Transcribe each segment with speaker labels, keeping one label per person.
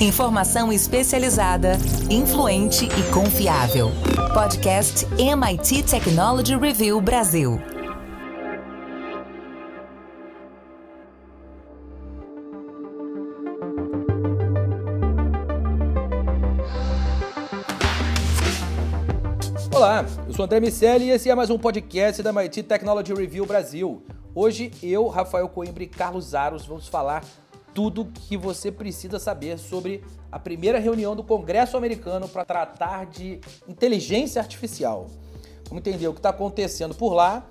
Speaker 1: Informação especializada, influente e confiável. Podcast MIT Technology Review Brasil.
Speaker 2: Olá, eu sou André Miceli e esse é mais um podcast da MIT Technology Review Brasil. Hoje eu, Rafael Coimbra e Carlos Aros vamos falar tudo que você precisa saber sobre a primeira reunião do Congresso americano para tratar de inteligência artificial. Vamos entender o que está acontecendo por lá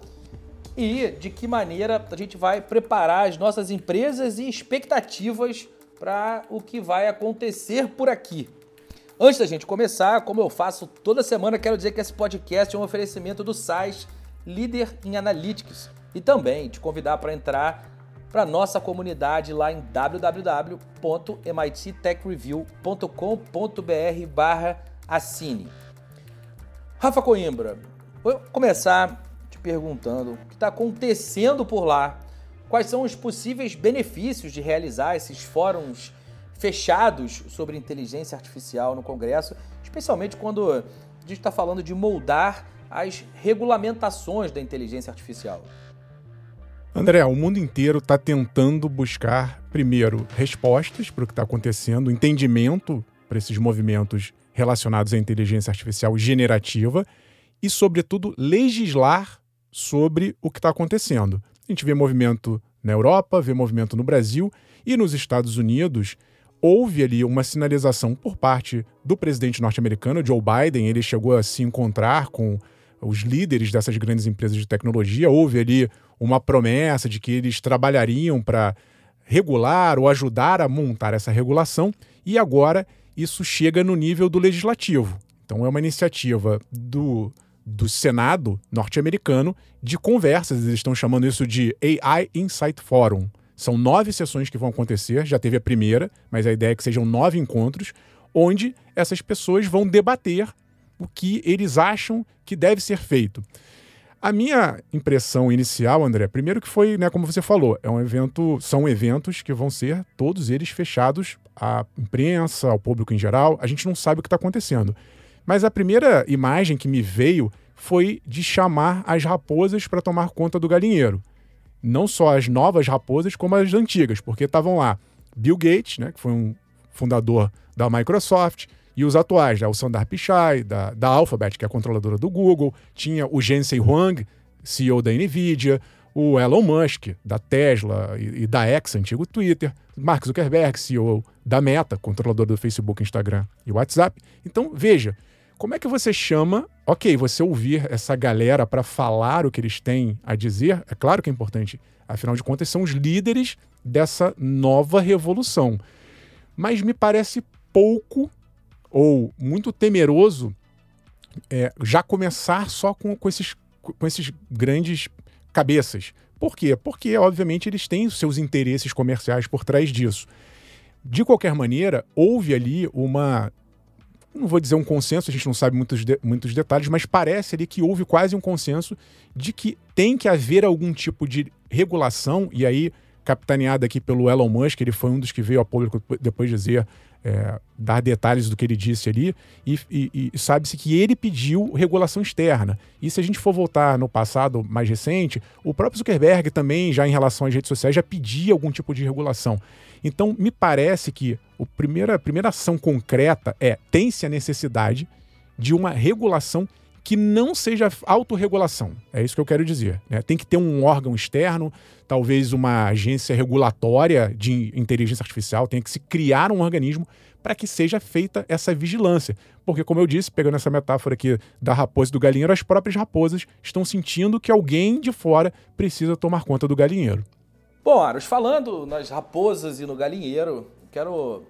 Speaker 2: e de que maneira a gente vai preparar as nossas empresas e expectativas para o que vai acontecer por aqui. Antes da gente começar, como eu faço toda semana, quero dizer que esse podcast é um oferecimento do SAIS, líder em analytics, e também te convidar para entrar para nossa comunidade lá em www.mittechreview.com.br barra assine. Rafa Coimbra, vou começar te perguntando o que está acontecendo por lá, quais são os possíveis benefícios de realizar esses fóruns fechados sobre inteligência artificial no Congresso, especialmente quando a gente está falando de moldar as regulamentações da inteligência artificial.
Speaker 3: André, o mundo inteiro está tentando buscar, primeiro, respostas para o que está acontecendo, entendimento para esses movimentos relacionados à inteligência artificial generativa e, sobretudo, legislar sobre o que está acontecendo. A gente vê movimento na Europa, vê movimento no Brasil e nos Estados Unidos. Houve ali uma sinalização por parte do presidente norte-americano, Joe Biden. Ele chegou a se encontrar com os líderes dessas grandes empresas de tecnologia. Houve ali uma promessa de que eles trabalhariam para regular ou ajudar a montar essa regulação, e agora isso chega no nível do legislativo. Então é uma iniciativa do, do Senado norte-americano de conversas, eles estão chamando isso de AI Insight Forum. São nove sessões que vão acontecer, já teve a primeira, mas a ideia é que sejam nove encontros, onde essas pessoas vão debater o que eles acham que deve ser feito. A minha impressão inicial, André, primeiro que foi, né, como você falou, é um evento, são eventos que vão ser todos eles fechados à imprensa, ao público em geral. A gente não sabe o que está acontecendo. Mas a primeira imagem que me veio foi de chamar as raposas para tomar conta do galinheiro. Não só as novas raposas, como as antigas, porque estavam lá Bill Gates, né, que foi um fundador da Microsoft, e os atuais, né? o Sundar Pichai, da, da Alphabet, que é a controladora do Google, tinha o Jensen Huang, CEO da NVIDIA, o Elon Musk, da Tesla e, e da X, antigo Twitter, Mark Zuckerberg, CEO da Meta, controlador do Facebook, Instagram e WhatsApp. Então, veja, como é que você chama, ok, você ouvir essa galera para falar o que eles têm a dizer, é claro que é importante, afinal de contas, são os líderes dessa nova revolução. Mas me parece pouco ou muito temeroso é, já começar só com, com, esses, com esses grandes cabeças. Por quê? Porque, obviamente, eles têm os seus interesses comerciais por trás disso. De qualquer maneira, houve ali uma. Não vou dizer um consenso, a gente não sabe muitos, de, muitos detalhes, mas parece ali que houve quase um consenso de que tem que haver algum tipo de regulação, e aí, capitaneado aqui pelo Elon Musk, ele foi um dos que veio ao público depois dizer é, dar detalhes do que ele disse ali, e, e, e sabe-se que ele pediu regulação externa. E se a gente for voltar no passado mais recente, o próprio Zuckerberg também, já em relação às redes sociais, já pedia algum tipo de regulação. Então, me parece que a primeira, a primeira ação concreta é tem-se a necessidade de uma regulação que não seja autorregulação. É isso que eu quero dizer. Né? Tem que ter um órgão externo, talvez uma agência regulatória de inteligência artificial, tem que se criar um organismo para que seja feita essa vigilância. Porque, como eu disse, pegando essa metáfora aqui da raposa e do galinheiro, as próprias raposas estão sentindo que alguém de fora precisa tomar conta do galinheiro.
Speaker 2: Bom, Aros, falando nas raposas e no galinheiro, quero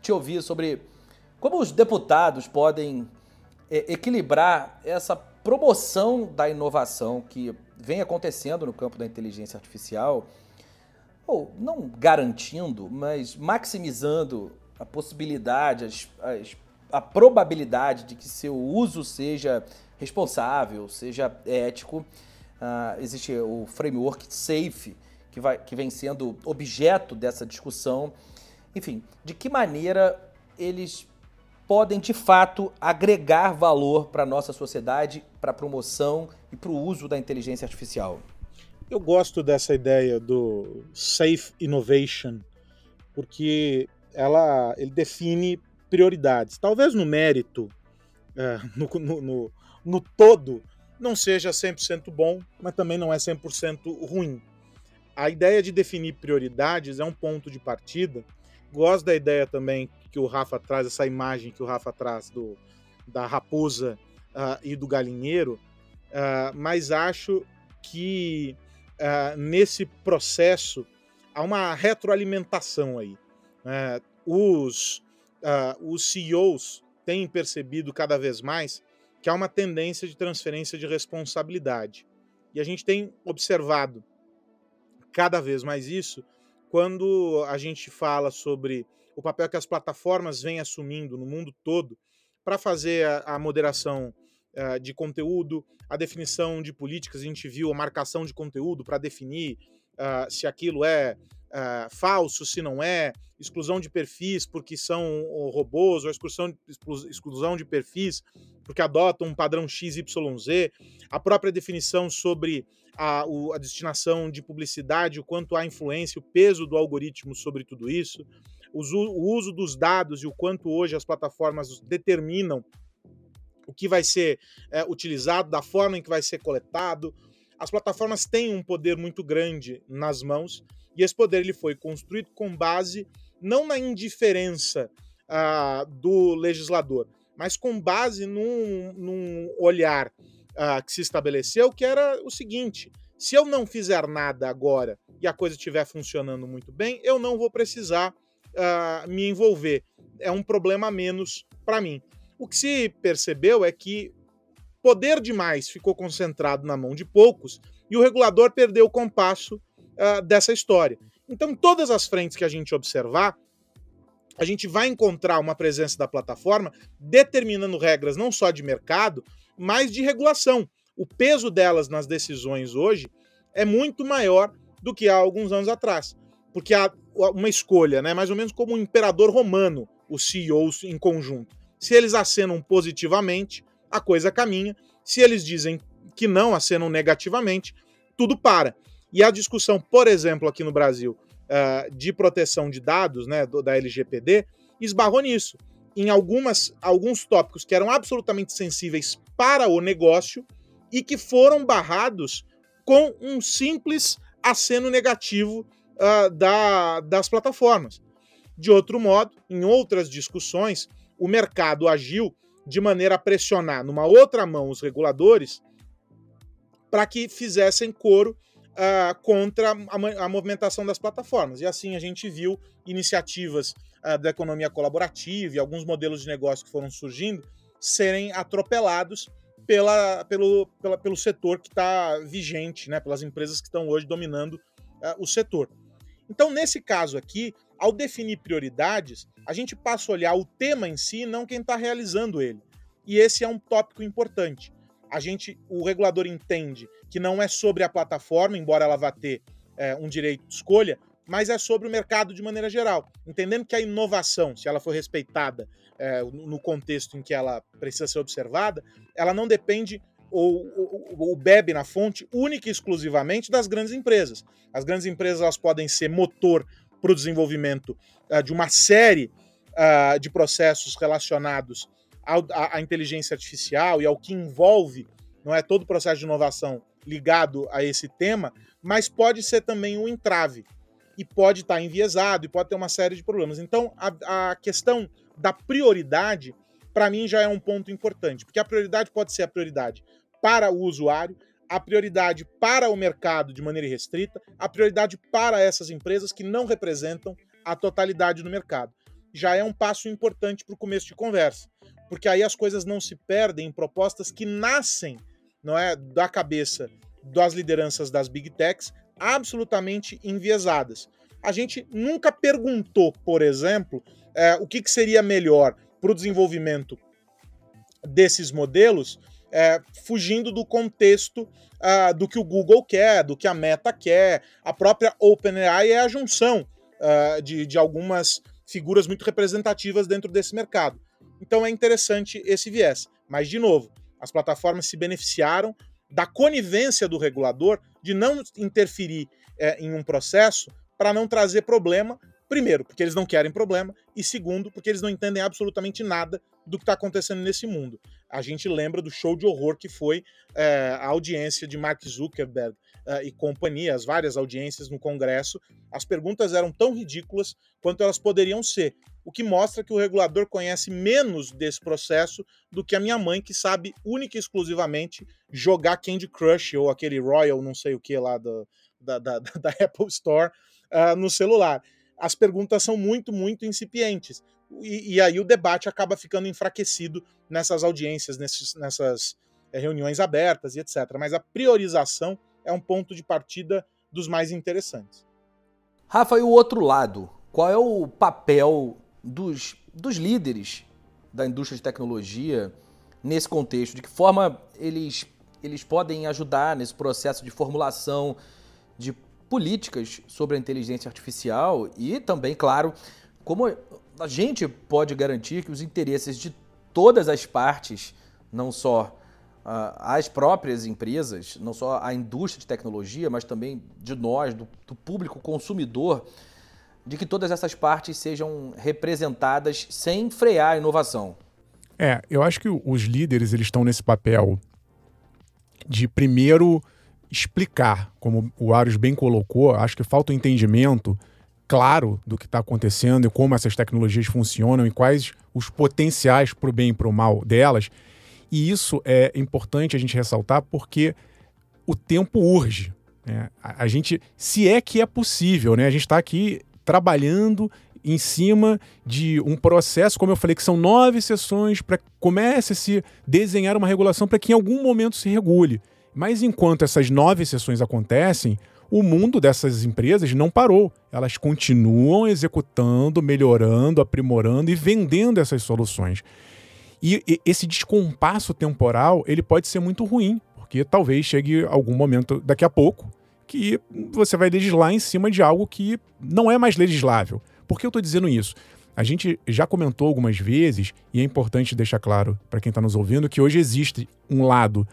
Speaker 2: te ouvir sobre como os deputados podem é, equilibrar essa promoção da inovação que vem acontecendo no campo da inteligência artificial, ou não garantindo, mas maximizando a possibilidade, as, as, a probabilidade de que seu uso seja responsável, seja ético. Uh, existe o framework SAFE, que, vai, que vem sendo objeto dessa discussão. Enfim, de que maneira eles podem de fato agregar valor para a nossa sociedade, para a promoção e para o uso da inteligência artificial?
Speaker 4: Eu gosto dessa ideia do safe innovation, porque ela, ele define prioridades. Talvez no mérito, é, no, no, no, no todo, não seja 100% bom, mas também não é 100% ruim. A ideia de definir prioridades é um ponto de partida. Gosto da ideia também que o Rafa traz, essa imagem que o Rafa traz do, da raposa uh, e do galinheiro, uh, mas acho que uh, nesse processo há uma retroalimentação aí. Né? os, os CEOs têm percebido cada vez mais que há uma tendência de transferência de responsabilidade. E a gente tem observado cada vez mais isso quando a gente fala sobre o papel que as plataformas vêm assumindo no mundo todo para fazer a, a moderação uh, de conteúdo, a definição de políticas, a gente viu a marcação de conteúdo para definir uh, se aquilo é uh, falso, se não é, exclusão de perfis porque são robôs, ou exclusão, exclusão de perfis porque adotam um padrão XYZ, a própria definição sobre a, a destinação de publicidade, o quanto há influência, o peso do algoritmo sobre tudo isso, o uso dos dados e o quanto hoje as plataformas determinam o que vai ser é, utilizado, da forma em que vai ser coletado. As plataformas têm um poder muito grande nas mãos e esse poder ele foi construído com base não na indiferença uh, do legislador, mas com base num, num olhar uh, que se estabeleceu, que era o seguinte: se eu não fizer nada agora e a coisa estiver funcionando muito bem, eu não vou precisar uh, me envolver. É um problema a menos para mim. O que se percebeu é que poder demais ficou concentrado na mão de poucos e o regulador perdeu o compasso uh, dessa história. Então, todas as frentes que a gente observar, a gente vai encontrar uma presença da plataforma determinando regras não só de mercado, mas de regulação. O peso delas nas decisões hoje é muito maior do que há alguns anos atrás. Porque há uma escolha, né? mais ou menos como um imperador romano, os CEOs em conjunto. Se eles acenam positivamente, a coisa caminha. Se eles dizem que não acenam negativamente, tudo para. E a discussão, por exemplo, aqui no Brasil, uh, de proteção de dados, né, da LGPD, esbarrou nisso. Em algumas, alguns tópicos que eram absolutamente sensíveis para o negócio e que foram barrados com um simples aceno negativo uh, da, das plataformas. De outro modo, em outras discussões, o mercado agiu de maneira a pressionar numa outra mão os reguladores para que fizessem coro uh, contra a, a, movimentação das plataformas. E assim a gente viu iniciativas uh, da economia colaborativa e alguns modelos de negócio que foram surgindo serem atropelados pela, pelo, pela, pelo setor que está vigente, né, pelas empresas que estão hoje dominando uh, o setor. Então, nesse caso aqui, ao definir prioridades, a gente passa a olhar o tema em si, não quem está realizando ele. E esse é um tópico importante a gente, o regulador entende que não é sobre a plataforma, embora ela vá ter é, um direito de escolha, mas é sobre o mercado de maneira geral. Entendendo que a inovação, se ela for respeitada é, no contexto em que ela precisa ser observada, ela não depende ou, ou, ou, bebe na fonte única e exclusivamente das grandes empresas. As grandes empresas elas podem ser motor para o desenvolvimento uh, de uma série uh, de processos relacionados à, inteligência artificial e ao que envolve não é todo o processo de inovação ligado a esse tema, mas pode ser também um entrave e pode estar enviesado e pode ter uma série de problemas. Então, a, a questão da prioridade, para mim, já é um ponto importante, porque a prioridade pode ser a prioridade para o usuário, a prioridade para o mercado de maneira restrita, a prioridade para essas empresas que não representam a totalidade do mercado. Já é um passo importante para o começo de conversa porque aí as coisas não se perdem em propostas que nascem, não é, da cabeça das lideranças das big techs, absolutamente enviesadas. A gente nunca perguntou, por exemplo, é, o que, que seria melhor para o desenvolvimento desses modelos, é, fugindo do contexto uh, do que o Google quer, do que a Meta quer. A própria OpenAI é a junção uh, de, de algumas figuras muito representativas dentro desse mercado. Então é interessante esse viés. Mas, de novo, as plataformas se beneficiaram da conivência do regulador de não interferir é, em um processo para não trazer problema Primeiro, porque eles não querem problema, e segundo, porque eles não entendem absolutamente nada do que está acontecendo nesse mundo. A gente lembra do show de horror que foi é, a audiência de Mark Zuckerberg é, e companhia, as várias audiências no Congresso. As perguntas eram tão ridículas quanto elas poderiam ser, o que mostra que o regulador conhece menos desse processo do que a minha mãe, que sabe única e exclusivamente jogar Candy Crush ou aquele Royal, não sei o que lá do, da, da, da Apple Store uh, no celular as perguntas são muito, muito incipientes. E, e aí o debate acaba ficando enfraquecido nessas audiências, nesses, nessas é, reuniões abertas e etc. Mas a priorização é um ponto de partida dos mais interessantes.
Speaker 2: Rafa, e o outro lado? Qual é o papel dos, dos líderes da indústria de tecnologia nesse contexto? De que forma eles, eles podem ajudar nesse processo de formulação de políticas sobre a inteligência artificial e também, claro, como a gente pode garantir que os interesses de todas as partes, não só uh, as próprias empresas, não só a indústria de tecnologia, mas também de nós, do, do público consumidor, de que todas essas partes sejam representadas sem frear a inovação.
Speaker 3: É, eu acho que os líderes eles estão nesse papel de primeiro explicar, como o Arius bem colocou, acho que falta o entendimento claro do que está acontecendo e como essas tecnologias funcionam e quais os potenciais para o bem e para o mal delas. E isso é importante a gente ressaltar porque o tempo urge. Né? A, gente, se é que é possível, né? a gente está aqui trabalhando em cima de um processo, como eu falei, que são nove sessões para comece a se desenhar uma regulação para que em algum momento se regule. Mas enquanto essas nove sessões acontecem, o mundo dessas empresas não parou. Elas continuam executando, melhorando, aprimorando e vendendo essas soluções. E, e esse descompasso temporal ele pode ser muito ruim, porque talvez chegue algum momento daqui a pouco que você vai legislar em cima de algo que não é mais legislável. Por que eu estou dizendo isso? A gente já comentou algumas vezes, e é importante deixar claro para quem está nos ouvindo, que hoje existe um lado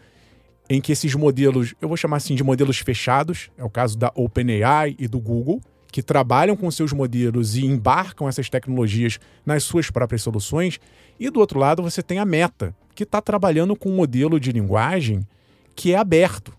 Speaker 3: em que esses modelos, eu vou chamar assim de modelos fechados, é o caso da OpenAI e do Google, que trabalham com seus modelos e embarcam essas tecnologias nas suas próprias soluções, e do outro lado você tem a Meta, que está trabalhando com um modelo de linguagem que é aberto.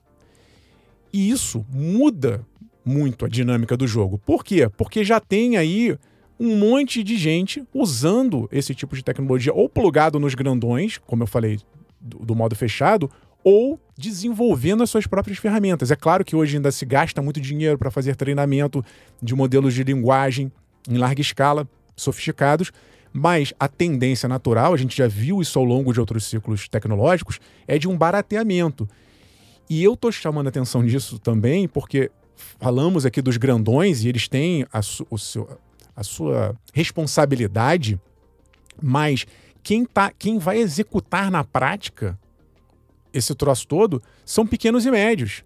Speaker 3: E isso muda muito a dinâmica do jogo. Por quê? Porque já tem aí um monte de gente usando esse tipo de tecnologia ou plugado nos grandões, como eu falei, do, do modo fechado, ou desenvolvendo as suas próprias ferramentas. É claro que hoje ainda se gasta muito dinheiro para fazer treinamento de modelos de linguagem em larga escala, sofisticados, mas a tendência natural, a gente já viu isso ao longo de outros ciclos tecnológicos, é de um barateamento. E eu estou chamando a atenção disso também porque falamos aqui dos grandões e eles têm a, su seu, a sua responsabilidade, mas quem, tá, quem vai executar na prática esse troço todo são pequenos e médios.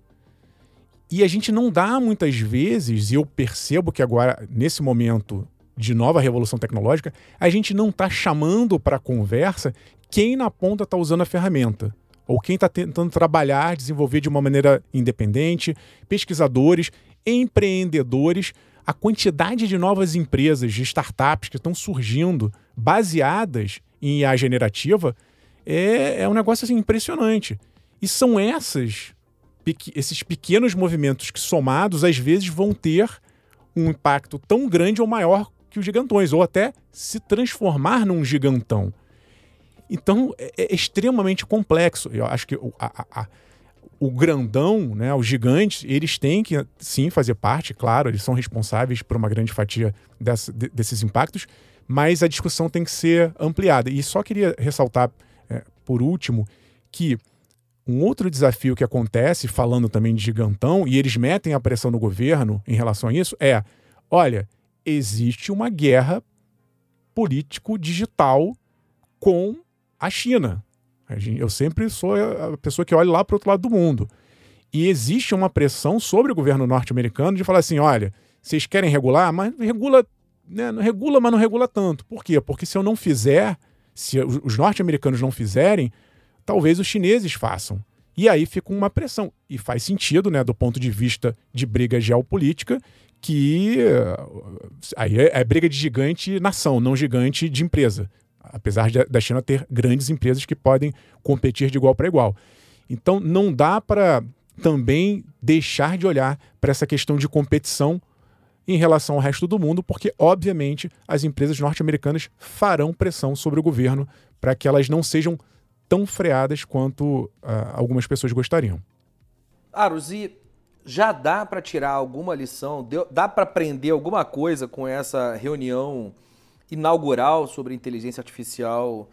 Speaker 3: E a gente não dá muitas vezes, e eu percebo que agora, nesse momento de nova revolução tecnológica, a gente não está chamando para conversa quem na ponta está usando a ferramenta. Ou quem está tentando trabalhar, desenvolver de uma maneira independente, pesquisadores, empreendedores, a quantidade de novas empresas, de startups que estão surgindo baseadas em IA generativa é, é um negócio assim, impressionante. E são essas, esses pequenos movimentos que, somados, às vezes vão ter um impacto tão grande ou maior que os gigantões, ou até se transformar num gigantão. Então é, é extremamente complexo. Eu acho que o, a, a, o grandão, né, os gigantes, eles têm que sim fazer parte, claro, eles são responsáveis por uma grande fatia dessa, desses impactos, mas a discussão tem que ser ampliada. E só queria ressaltar por último, que um outro desafio que acontece, falando também de gigantão, e eles metem a pressão no governo em relação a isso, é: olha, existe uma guerra político-digital com a China. Eu sempre sou a pessoa que olha lá para o outro lado do mundo. E existe uma pressão sobre o governo norte-americano de falar assim: olha, vocês querem regular, mas regula né, regula, mas não regula tanto. Por quê? Porque se eu não fizer, se os norte-americanos não fizerem, talvez os chineses façam. E aí fica uma pressão. E faz sentido, né, do ponto de vista de briga geopolítica, que uh, aí é, é, briga de gigante nação, não gigante de empresa. Apesar da China ter grandes empresas que podem competir de igual para igual. Então não dá para também deixar de olhar para essa questão de competição em relação ao resto do mundo, porque, obviamente, as empresas norte-americanas farão pressão sobre o governo para que elas não sejam tão freadas quanto uh, algumas pessoas gostariam.
Speaker 2: Aros, e já dá para tirar alguma lição? Deu, dá para aprender alguma coisa com essa reunião inaugural sobre inteligência artificial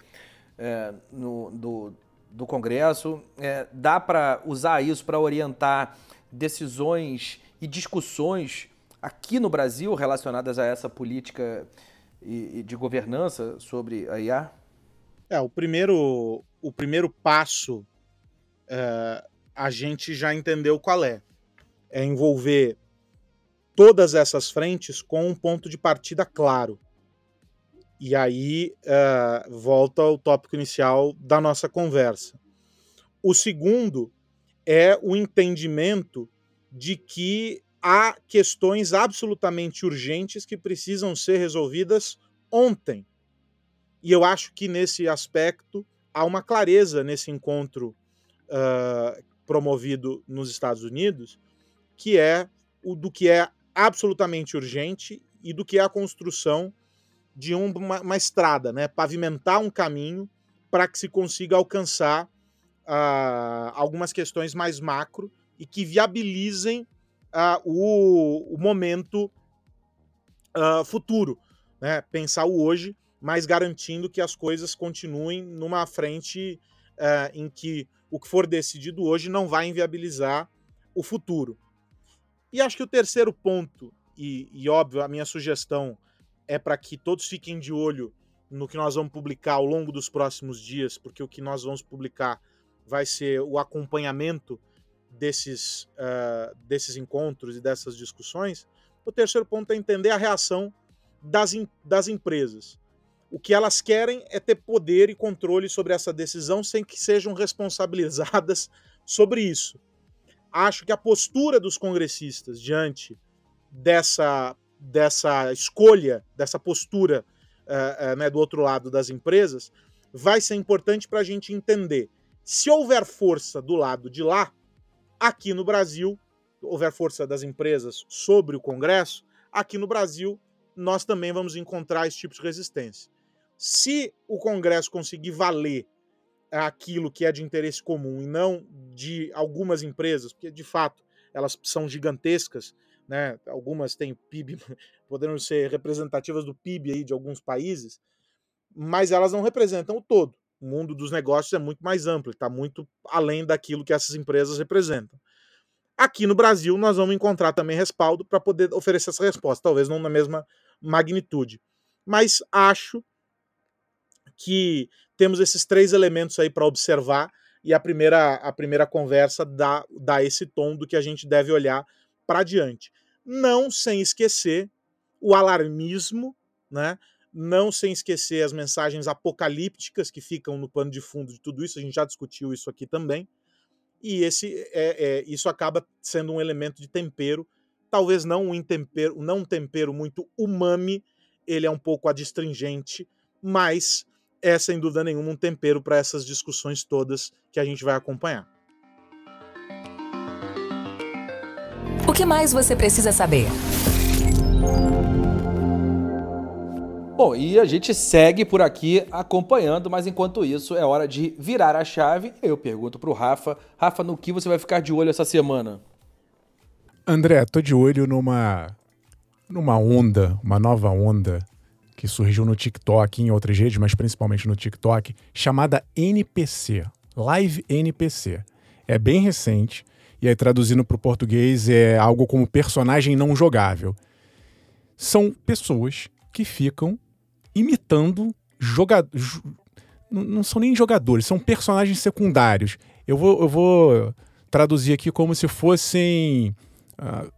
Speaker 2: é, no, do, do Congresso? É, dá para usar isso para orientar decisões e discussões aqui no Brasil relacionadas a essa política de governança sobre a IA?
Speaker 4: É, o primeiro, o primeiro passo é, a gente já entendeu qual é. É envolver todas essas frentes com um ponto de partida claro. E aí é, volta ao tópico inicial da nossa conversa. O segundo é o entendimento de que há questões absolutamente urgentes que precisam ser resolvidas ontem. E eu acho que nesse aspecto há uma clareza nesse encontro uh, promovido nos Estados Unidos, que é o do que é absolutamente urgente e do que é a construção de uma, uma estrada, né? pavimentar um caminho para que se consiga alcançar uh, algumas questões mais macro e que viabilizem uh, o, o, momento uh, futuro, né? Pensar o hoje, mas garantindo que as coisas continuem numa frente uh, em que o que for decidido hoje não vai inviabilizar o futuro. E acho que o terceiro ponto, e, e óbvio, a minha sugestão é para que todos fiquem de olho no que nós vamos publicar ao longo dos próximos dias, porque o que nós vamos publicar vai ser o acompanhamento desses, uh, desses encontros e dessas discussões. O terceiro ponto é entender a reação das, das empresas. O que elas querem é ter poder e controle sobre essa decisão sem que sejam responsabilizadas sobre isso. Acho que a postura dos congressistas diante dessa, dessa escolha, dessa postura uh, uh, né, do outro lado das empresas, vai ser importante para a gente entender. Se houver força do lado de lá, Aqui no Brasil, houver força das empresas sobre o Congresso, aqui no Brasil nós também vamos encontrar esse tipo de resistência. Se o Congresso conseguir valer aquilo que é de interesse comum e não de algumas empresas, porque de fato elas são gigantescas, né? Algumas têm PIB, podendo ser representativas do PIB aí de alguns países, mas elas não representam o todo o mundo dos negócios é muito mais amplo, está muito além daquilo que essas empresas representam. Aqui no Brasil, nós vamos encontrar também respaldo para poder oferecer essa resposta, talvez não na mesma magnitude. Mas acho que temos esses três elementos aí para observar e a primeira, a primeira conversa dá, dá esse tom do que a gente deve olhar para diante. Não sem esquecer o alarmismo, né? Não sem esquecer as mensagens apocalípticas que ficam no pano de fundo de tudo isso, a gente já discutiu isso aqui também, e esse é, é isso acaba sendo um elemento de tempero, talvez não um tempero, não um tempero muito umami, ele é um pouco adstringente, mas é sem dúvida nenhuma um tempero para essas discussões todas que a gente vai acompanhar.
Speaker 1: O que mais você precisa saber?
Speaker 2: Bom, e a gente segue por aqui acompanhando, mas enquanto isso é hora de virar a chave. Eu pergunto pro Rafa, Rafa, no que você vai ficar de olho essa semana?
Speaker 3: André, tô de olho numa numa onda, uma nova onda que surgiu no TikTok e em outras redes, mas principalmente no TikTok, chamada NPC, Live NPC. É bem recente e aí traduzindo para o português é algo como personagem não jogável. São pessoas que ficam imitando jogadores. Não são nem jogadores, são personagens secundários. Eu vou, eu vou traduzir aqui como se fossem uh,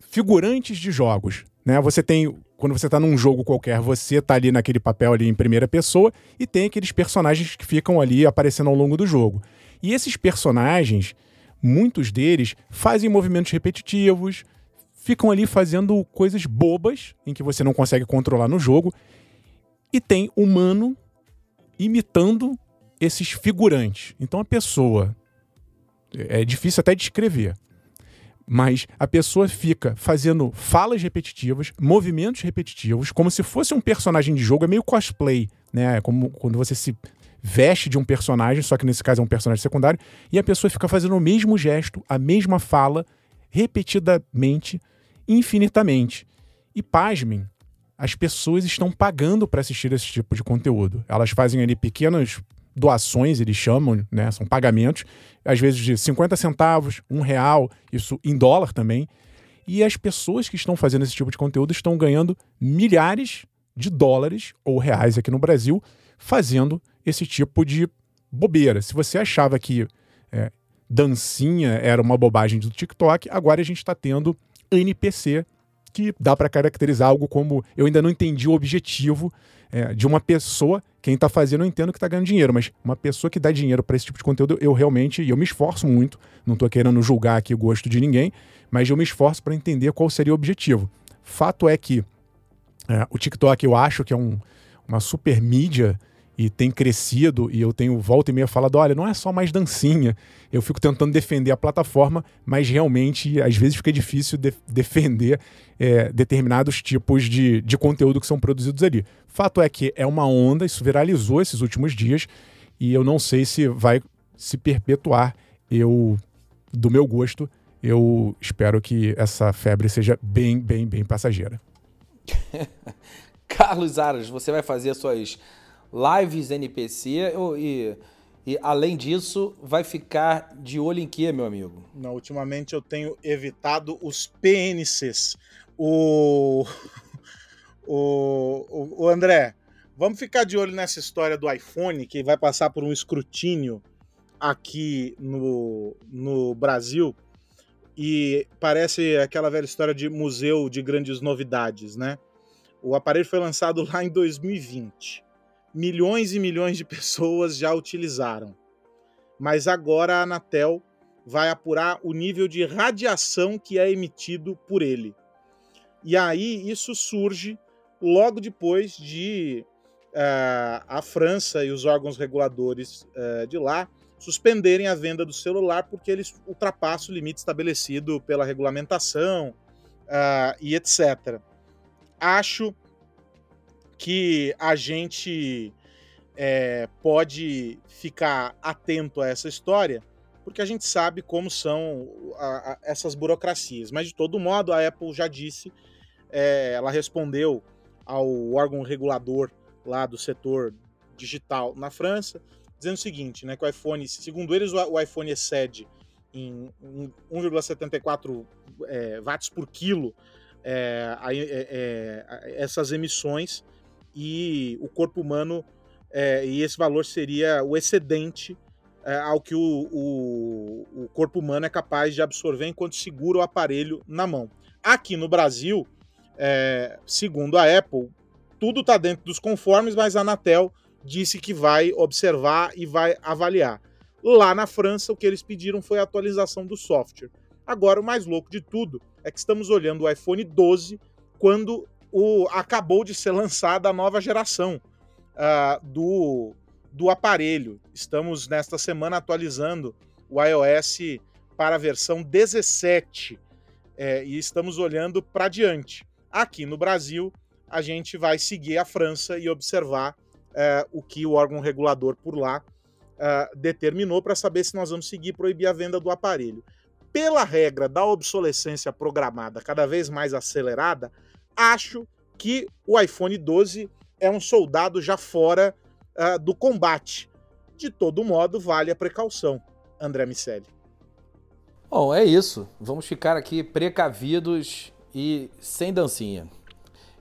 Speaker 3: figurantes de jogos. Né? Você tem quando você está num jogo qualquer, você está ali naquele papel ali em primeira pessoa e tem aqueles personagens que ficam ali aparecendo ao longo do jogo. E esses personagens, muitos deles fazem movimentos repetitivos, ficam ali fazendo coisas bobas em que você não consegue controlar no jogo. E tem humano imitando esses figurantes. Então a pessoa é difícil até descrever. Mas a pessoa fica fazendo falas repetitivas, movimentos repetitivos, como se fosse um personagem de jogo, é meio cosplay, né? É como quando você se veste de um personagem, só que nesse caso é um personagem secundário, e a pessoa fica fazendo o mesmo gesto, a mesma fala, repetidamente, infinitamente. E pasmem, as pessoas estão pagando para assistir esse tipo de conteúdo. Elas fazem ali pequenas doações, eles chamam, né? São pagamentos, às vezes de 50 centavos, um real, isso em dólar também. E as pessoas que estão fazendo esse tipo de conteúdo estão ganhando milhares de dólares ou reais aqui no Brasil fazendo esse tipo de bobeira. Se você achava que é, dancinha era uma bobagem do TikTok, agora a gente está tendo NPC que dá para caracterizar algo como eu ainda não entendi o objetivo é, de uma pessoa, quem está fazendo eu entendo que está ganhando dinheiro, mas uma pessoa que dá dinheiro para esse tipo de conteúdo, eu realmente, e eu me esforço muito, não estou querendo julgar aqui o gosto de ninguém, mas eu me esforço para entender qual seria o objetivo. Fato é que é, o TikTok eu acho que é um, uma super mídia e tem crescido, e eu tenho volta e meia falado: olha, não é só mais dancinha. Eu fico tentando defender a plataforma, mas realmente às vezes fica difícil de defender é, determinados tipos de, de conteúdo que são produzidos ali. Fato é que é uma onda, isso viralizou esses últimos dias, e eu não sei se vai se perpetuar. Eu, do meu gosto, eu espero que essa febre seja bem, bem, bem passageira.
Speaker 2: Carlos Aras, você vai fazer suas lives NPC e, e além disso, vai ficar de olho em quê, meu amigo?
Speaker 4: Não, ultimamente eu tenho evitado os PNCs. O, o, o, o André, vamos ficar de olho nessa história do iPhone que vai passar por um escrutínio aqui no, no Brasil. E parece aquela velha história de museu de grandes novidades, né? O aparelho foi lançado lá em 2020 milhões e milhões de pessoas já utilizaram. Mas agora a Anatel vai apurar o nível de radiação que é emitido por ele. E aí isso surge logo depois de uh, a França e os órgãos reguladores uh, de lá suspenderem a venda do celular porque eles ultrapassam o limite estabelecido pela regulamentação uh, e etc. Acho que a gente é, pode ficar atento a essa história, porque a gente sabe como são a, a, essas burocracias. Mas, de todo modo, a Apple já disse, é, ela respondeu ao órgão regulador lá do setor digital na França, dizendo o seguinte, né, que o iPhone, segundo eles, o, o iPhone excede em 1,74 é, watts por quilo é, é, é, essas emissões e o corpo humano, é, e esse valor seria o excedente é, ao que o, o, o, corpo humano é capaz de absorver enquanto segura o aparelho na mão. Aqui no Brasil, é, segundo a Apple, tudo está dentro dos conformes, mas a Anatel disse que vai observar e vai avaliar. Lá na França, o que eles pediram foi a atualização do software. Agora, o mais louco de tudo é que estamos olhando o iPhone 12 quando o, acabou de ser lançada a nova geração uh, do, do aparelho. Estamos nesta semana atualizando o iOS para a versão 17 é, e estamos olhando para diante. Aqui no Brasil, a gente vai seguir a França e observar é, o que o órgão regulador por lá é, determinou para saber se nós vamos seguir proibir a venda do aparelho. Pela regra da obsolescência programada cada vez mais acelerada, acho que o iPhone 12 é um soldado já fora uh, do combate. De todo modo, vale a precaução, André Miceli.
Speaker 2: Bom, é isso. Vamos ficar aqui precavidos e sem dancinha.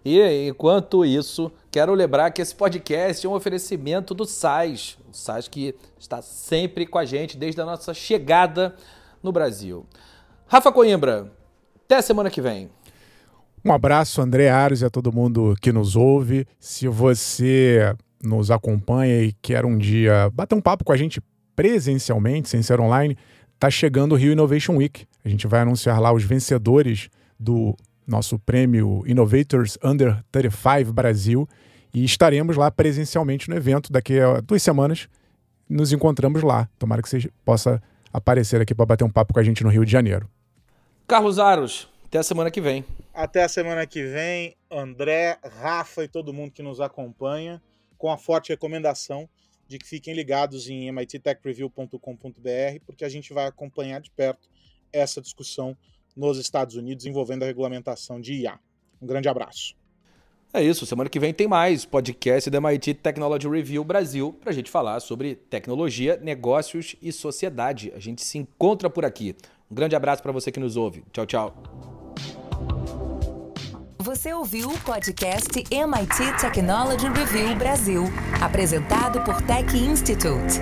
Speaker 2: E enquanto isso, quero lembrar que esse podcast é um oferecimento do SAIS, o SAIS que está sempre com a gente desde a nossa chegada no Brasil. Rafa Coimbra, até semana que vem.
Speaker 3: Um abraço, André Aros, e a todo mundo que nos ouve. Se você nos acompanha e quer um dia bater um papo com a gente presencialmente, sem ser online, tá chegando o Rio Innovation Week. A gente vai anunciar lá os vencedores do nosso prêmio Innovators Under 35 Brasil e estaremos lá presencialmente no evento daqui a duas semanas. Nos encontramos lá. Tomara que você possa aparecer aqui para bater um papo com a gente no Rio de Janeiro.
Speaker 2: Carlos Aros, até a semana que vem.
Speaker 4: Até a semana que vem, André, Rafa e todo mundo que nos acompanha, com a forte recomendação de que fiquem ligados em mittechreview.com.br, porque a gente vai acompanhar de perto essa discussão nos Estados Unidos envolvendo a regulamentação de IA. Um grande abraço.
Speaker 2: É isso, semana que vem tem mais podcast da MIT Technology Review Brasil para a gente falar sobre tecnologia, negócios e sociedade. A gente se encontra por aqui. Um grande abraço para você que nos ouve. Tchau, tchau.
Speaker 1: Você ouviu o podcast MIT Technology Review Brasil, apresentado por Tech Institute.